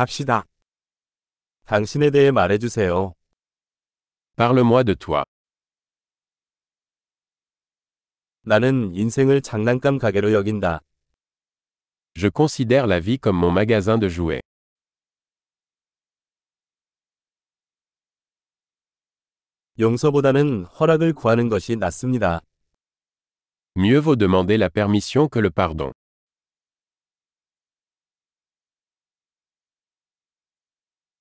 갑시다. 당신에 대해 말해주세요. Parle-moi de toi. 나는 인생을 장난감 가게로 여긴다. Je considère la vie comme mon magasin de jouets. 용서보다는 허락을 구하는 것이 낫습니다. Mieux vaut demander la permission que le pardon.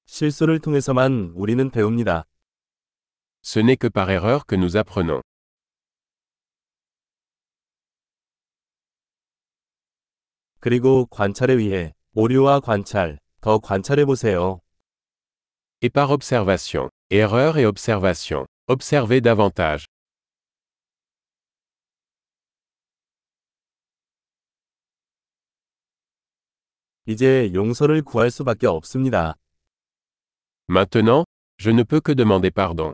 실수를 통해서만 우리는 배웁니다. Ce n'est que par erreur que nous apprenons. 그리고 관찰에 의해 오류와 관찰, 더 관찰해 보세요. Et par observation. Erreur et observation. Observez davantage. 이제 용서를 구할 수밖에 없습니다. Maintenant, je ne peux que demander pardon.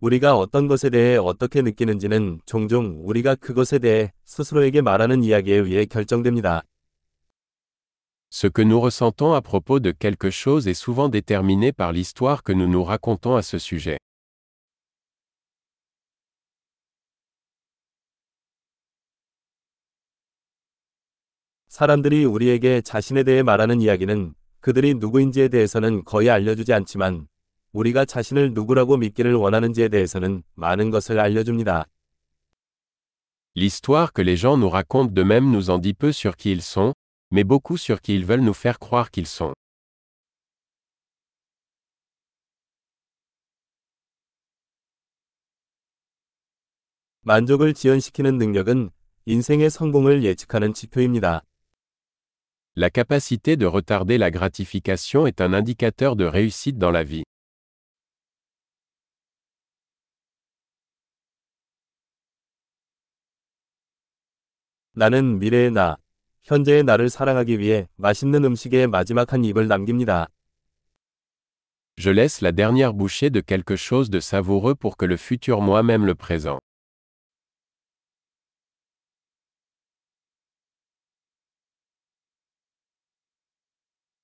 우리가 어떤 것에 대해 어떻게 느끼는지는 종종 우리가 그것에 대해 스스로에게 말하는 이야기에 의해 결정됩니다. Ce que nous ressentons à propos de quelque chose est souvent déterminé par l'histoire que nous nous racontons à ce sujet. 사람들이 우리에게 자신에 대해 말하는 이야기는 그들이 누구인지에 대해서는 거의 알려주지 않지만 우리가 자신을 누구라고 믿기를 원하는지에 대해서는 많은 것을 알려줍니다. L'histoire que les gens nous racontent d'eux-mêmes nous en dit peu sur qui ils sont, mais beaucoup sur qui ils veulent nous faire croire qu'ils sont. 만족을 지연시키는 능력은 인생의 성공을 예측하는 지표입니다. La capacité de retarder la gratification est un indicateur de réussite dans la vie. 나는 미래의 나, 현재의 나를 사랑하기 위해 맛있는 음식에 마지막 한 입을 남깁니다. Je laisse la dernière bouchée de quelque chose de savoureux pour que le futur moi-même le présent.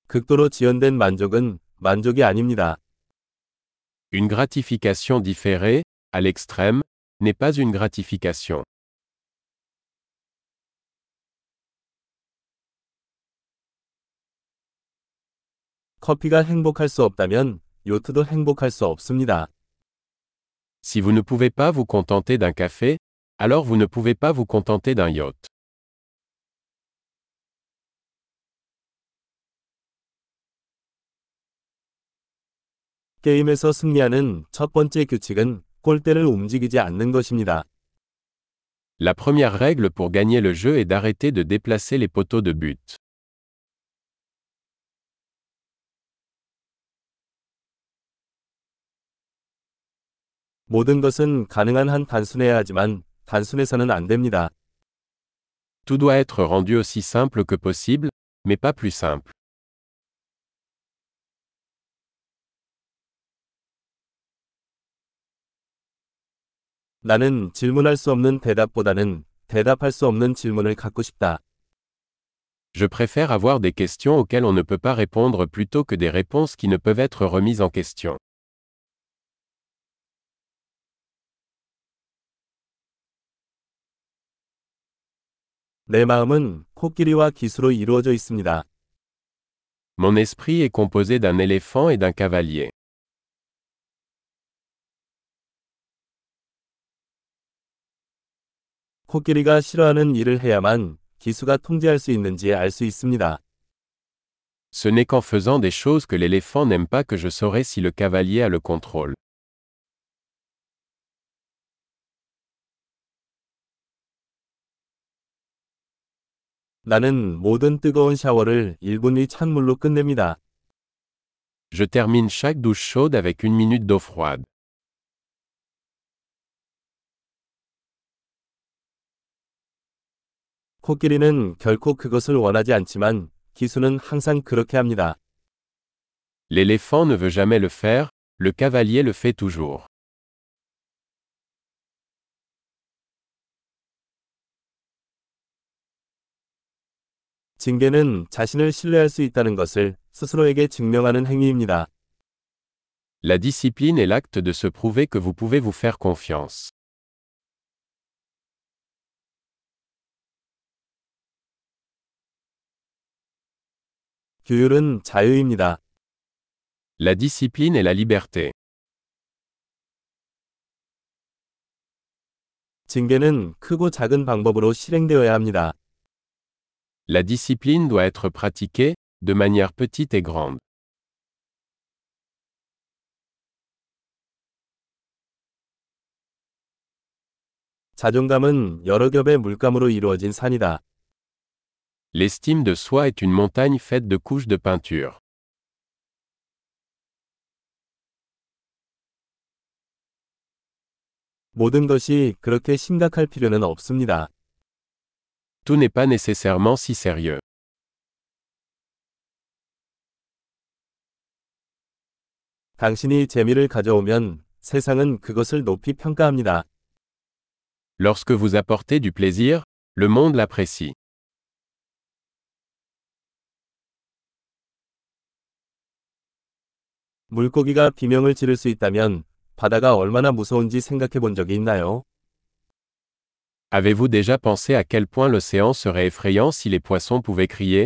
극도로 지연된 만족은 만족이 아닙니다. Une gratification différée, à l'extrême, n'est pas une gratification. 커피가 행복할 수 없다면 요트도 행복할 수 없습니다. Si vous ne pouvez pas vous contenter d'un café, alors vous ne pouvez pas vous contenter d'un yacht. 게임에서 승리하는 첫 번째 규칙은 골대를 움직이지 않는 것입니다. La première règle pour gagner le jeu est d'arrêter de déplacer les poteaux de but. 모든 것은 가능한 한 단순해야 하지만 단순해서는 안 됩니다. Tout doit être rendu aussi simple que possible, mais pas plus simple. 나는 질문할 수 없는 대답보다는 대답할 수 없는 질문을 갖고 싶다. Je préfère avoir des questions auxquelles on ne peut pas répondre plutôt que des réponses qui ne peuvent être remises en question. 내 마음은 코끼리와 기수로 이루어져 있습니다. Mon esprit est composé d'un éléphant et d'un cavalier. 코끼리가 싫어하는 일을 해야만 기수가 통제할 수 있는지 알 수 있습니다. Ce n'est qu'en faisant des choses que l'éléphant n'aime pas que je saurai si le cavalier a le contrôle. 나는 모든 뜨거운 샤워를 1분의 찬물로 끝냅니다. Je termine chaque douche chaude avec une minute d'eau froide. 코끼리는 결코 그것을 원하지 않지만 기수는 항상 그렇게 합니다. L'éléphant ne veut jamais le faire, le cavalier le fait toujours. 징계는 자신을 신뢰할 수 있다는 것을 스스로에게 증명하는 행위입니다. La discipline est l'acte de se prouver que vous pouvez vous faire confiance. 규율은 자유입니다. La discipline est la liberté. 징계는 크고 작은 방법으로 실행되어야 합니다. La discipline doit être pratiquée, de manière petite et grande. 자존감은 여러 겹의 물감으로 이루어진 산이다. L'estime de soi est une montagne faite de couches de peinture. 모든 것이 그렇게 심각할 필요는 없습니다. Tout n'est pas nécessairement si sérieux. 당신이 재미를 가져오면 세상은 그것을 높이 평가합니다. Lorsque vous apportez du plaisir, le monde l'apprécie. 물고기가 비명을 지를 수 있다면 바다가 얼마나 무서운지 생각해 본 적이 있나요? Avez-vous déjà pensé à quel point l'océan serait effrayant si les poissons pouvaient crier